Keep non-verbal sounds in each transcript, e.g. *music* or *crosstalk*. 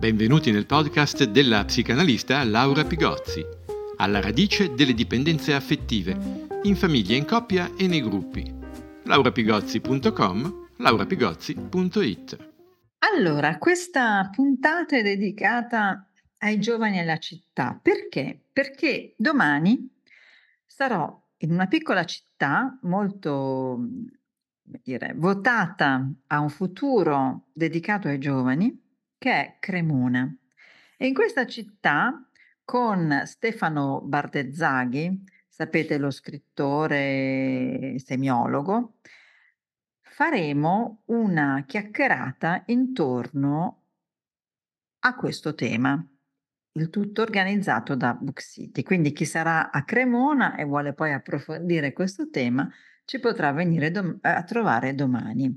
Benvenuti nel podcast della psicanalista Laura Pigozzi, alla radice delle dipendenze affettive, in famiglia, in coppia e nei gruppi. laurapigozzi.com, laurapigozzi.it Allora, questa puntata è dedicata ai giovani e alla città. Perché? Perché domani sarò in una piccola città molto dire, votata a un futuro dedicato ai giovani, che è Cremona. E in questa città, con Stefano Bardezzaghi, sapete lo scrittore semiologo, faremo una chiacchierata intorno a questo tema il tutto organizzato da Book City. Quindi chi sarà a Cremona e vuole poi approfondire questo tema ci potrà venire dom- a trovare domani.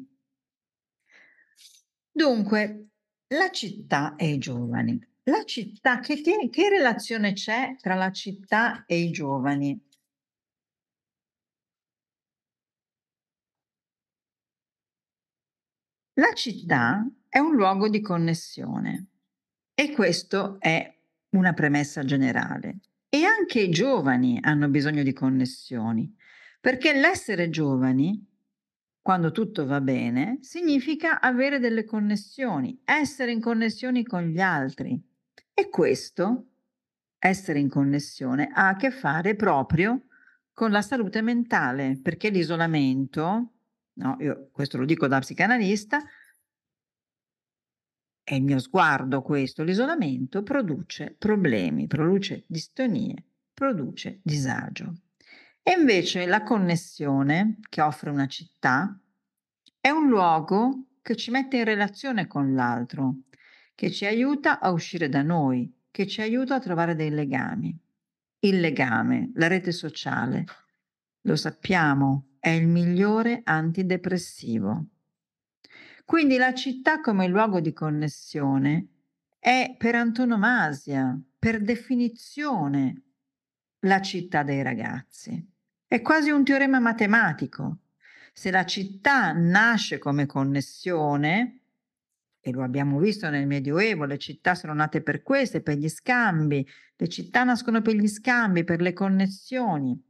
Dunque, la città e i giovani. La città, che, che, che relazione c'è tra la città e i giovani? La città è un luogo di connessione e questo è una premessa generale. E anche i giovani hanno bisogno di connessioni, perché l'essere giovani, quando tutto va bene, significa avere delle connessioni, essere in connessione con gli altri. E questo, essere in connessione, ha a che fare proprio con la salute mentale, perché l'isolamento, no, io questo lo dico da psicanalista, è il mio sguardo questo, l'isolamento produce problemi, produce distonie, produce disagio. E invece la connessione che offre una città è un luogo che ci mette in relazione con l'altro, che ci aiuta a uscire da noi, che ci aiuta a trovare dei legami. Il legame, la rete sociale, lo sappiamo, è il migliore antidepressivo. Quindi la città come luogo di connessione è per antonomasia, per definizione, la città dei ragazzi. È quasi un teorema matematico. Se la città nasce come connessione, e lo abbiamo visto nel Medioevo, le città sono nate per questo, per gli scambi, le città nascono per gli scambi, per le connessioni.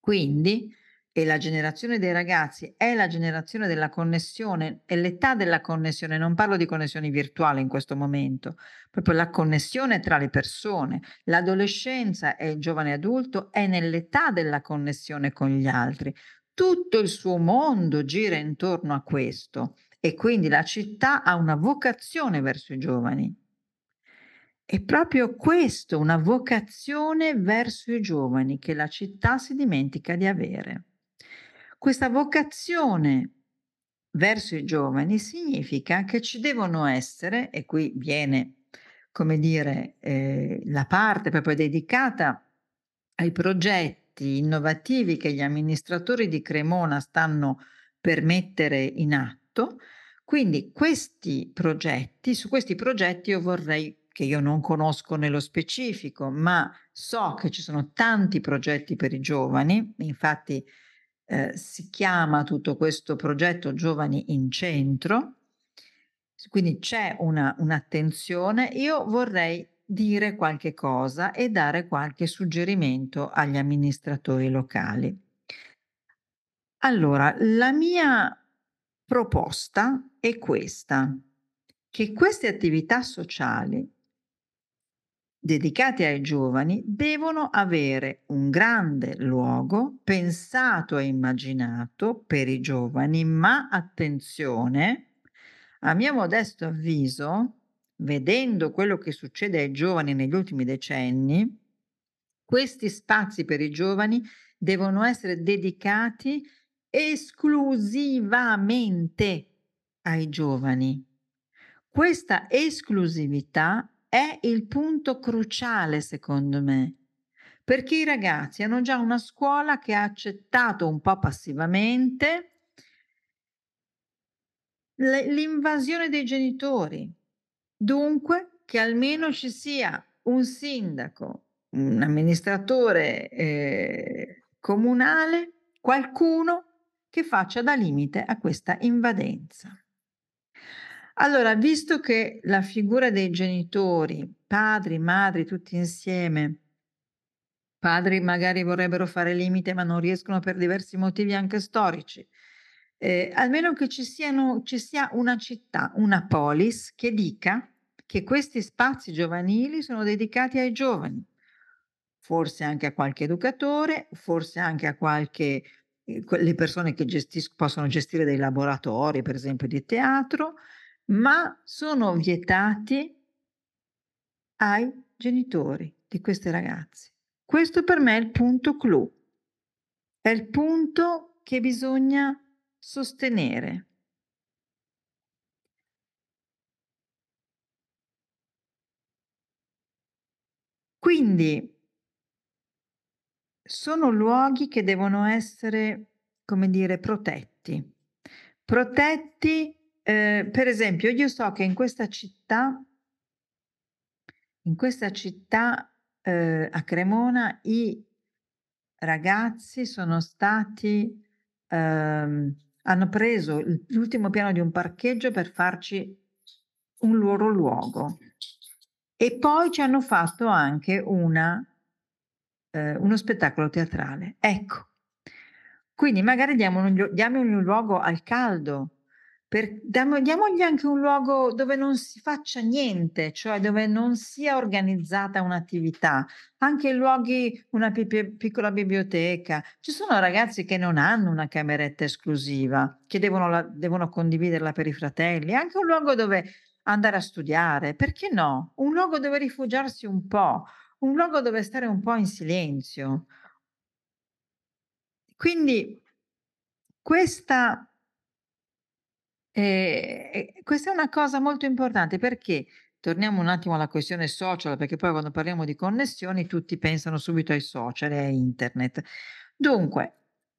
Quindi e la generazione dei ragazzi è la generazione della connessione, è l'età della connessione, non parlo di connessioni virtuali in questo momento, proprio la connessione tra le persone. L'adolescenza e il giovane adulto è nell'età della connessione con gli altri. Tutto il suo mondo gira intorno a questo e quindi la città ha una vocazione verso i giovani. È proprio questo, una vocazione verso i giovani che la città si dimentica di avere. Questa vocazione verso i giovani significa che ci devono essere, e qui viene, come dire, eh, la parte proprio dedicata ai progetti innovativi che gli amministratori di Cremona stanno per mettere in atto. Quindi questi progetti, su questi progetti io vorrei che io non conosco nello specifico, ma so che ci sono tanti progetti per i giovani, infatti eh, si chiama tutto questo progetto Giovani in Centro, quindi c'è una, un'attenzione. Io vorrei dire qualche cosa e dare qualche suggerimento agli amministratori locali. Allora, la mia proposta è questa, che queste attività sociali dedicati ai giovani devono avere un grande luogo pensato e immaginato per i giovani, ma attenzione, a mio modesto avviso, vedendo quello che succede ai giovani negli ultimi decenni, questi spazi per i giovani devono essere dedicati esclusivamente ai giovani. Questa esclusività è il punto cruciale secondo me, perché i ragazzi hanno già una scuola che ha accettato un po' passivamente l'invasione dei genitori. Dunque, che almeno ci sia un sindaco, un amministratore eh, comunale, qualcuno che faccia da limite a questa invadenza. Allora, visto che la figura dei genitori, padri, madri, tutti insieme, padri magari vorrebbero fare limite ma non riescono per diversi motivi anche storici, eh, almeno che ci, siano, ci sia una città, una polis che dica che questi spazi giovanili sono dedicati ai giovani, forse anche a qualche educatore, forse anche a qualche eh, le persone che gestis- possono gestire dei laboratori, per esempio di teatro, ma sono vietati ai genitori di questi ragazzi. Questo per me è il punto clou, è il punto che bisogna sostenere. Quindi sono luoghi che devono essere, come dire, protetti. Protetti, eh, per esempio, io so che in questa città, in questa città eh, a Cremona, i ragazzi sono stati, ehm, hanno preso l'ultimo piano di un parcheggio per farci un loro luogo. E poi ci hanno fatto anche una eh, uno spettacolo teatrale. Ecco, quindi magari diamo un, diamogli un luogo al caldo, per, diamo, diamogli anche un luogo dove non si faccia niente, cioè dove non sia organizzata un'attività, anche luoghi, una pi- piccola biblioteca. Ci sono ragazzi che non hanno una cameretta esclusiva, che devono, la, devono condividerla per i fratelli, anche un luogo dove andare a studiare, perché no? Un luogo dove rifugiarsi un po', un luogo dove stare un po' in silenzio. Quindi questa, eh, questa è una cosa molto importante perché torniamo un attimo alla questione social, perché poi quando parliamo di connessioni tutti pensano subito ai social e a internet. Dunque,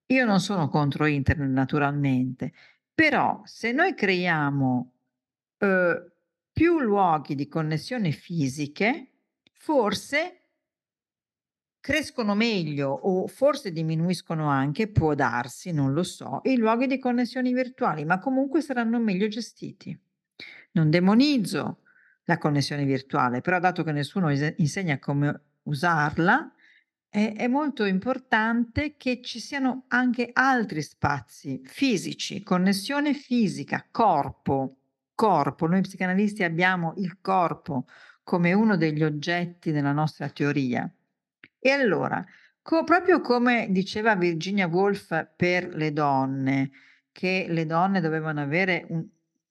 io non sono contro internet naturalmente, però se noi creiamo eh, più luoghi di connessione fisiche, forse crescono meglio o forse diminuiscono anche, può darsi, non lo so, i luoghi di connessioni virtuali, ma comunque saranno meglio gestiti. Non demonizzo la connessione virtuale, però dato che nessuno insegna come usarla, è, molto importante che ci siano anche altri spazi fisici, connessione fisica, corpo, corpo. Noi psicanalisti abbiamo il corpo come uno degli oggetti della nostra teoria. E allora, co- proprio come diceva Virginia Woolf per le donne, che le donne dovevano avere un,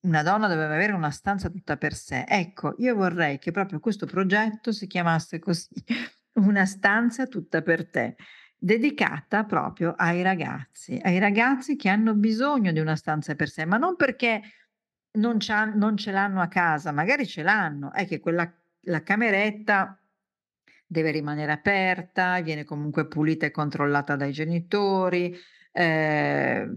una donna doveva avere una stanza tutta per sé. Ecco, io vorrei che proprio questo progetto si chiamasse così, *laughs* una stanza tutta per te, dedicata proprio ai ragazzi, ai ragazzi che hanno bisogno di una stanza per sé, ma non perché non, non ce l'hanno a casa, magari ce l'hanno, è che quella la cameretta deve rimanere aperta, viene comunque pulita e controllata dai genitori, eh,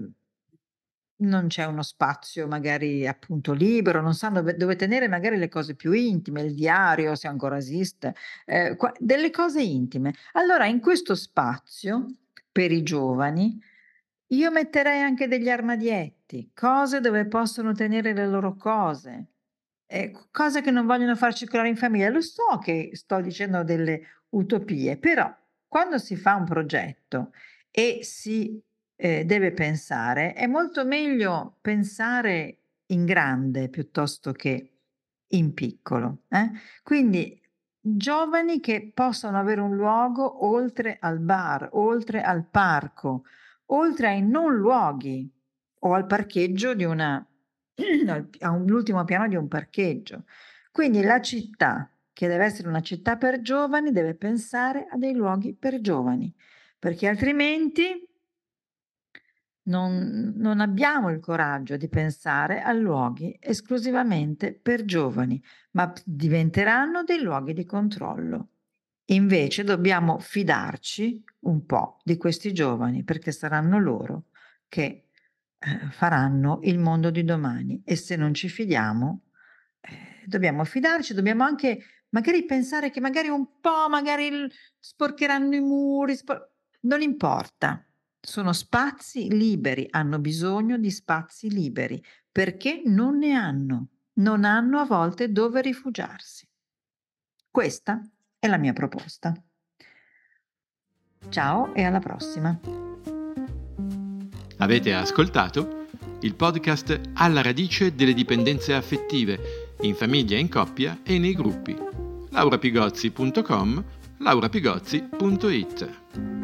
non c'è uno spazio magari appunto libero, non sanno dove, dove, tenere magari le cose più intime, il diario se ancora esiste, eh, qua, delle cose intime. Allora in questo spazio per i giovani io metterei anche degli armadietti, cose dove possono tenere le loro cose, eh, cose che non vogliono far circolare in famiglia. Lo so che sto dicendo delle utopie, però quando si fa un progetto e si eh, deve pensare, è molto meglio pensare in grande piuttosto che in piccolo. Eh? Quindi giovani che possano avere un luogo oltre al bar, oltre al parco, oltre ai non luoghi o al parcheggio di una *clears throat* all'ultimo piano di un parcheggio. Quindi la città, che deve essere una città per giovani, deve pensare a dei luoghi per giovani, perché altrimenti non, non abbiamo il coraggio di pensare a luoghi esclusivamente per giovani, ma diventeranno dei luoghi di controllo. Invece dobbiamo fidarci un po' di questi giovani perché saranno loro che eh, faranno il mondo di domani e se non ci fidiamo eh, dobbiamo fidarci, dobbiamo anche magari pensare che magari un po', magari sporcheranno i muri, spor- non importa, sono spazi liberi, hanno bisogno di spazi liberi perché non ne hanno, non hanno a volte dove rifugiarsi. Questa è la mia proposta. Ciao e alla prossima. Avete ascoltato il podcast Alla radice delle dipendenze affettive in famiglia, in coppia e nei gruppi. laurapigozzi.com laurapigozzi.it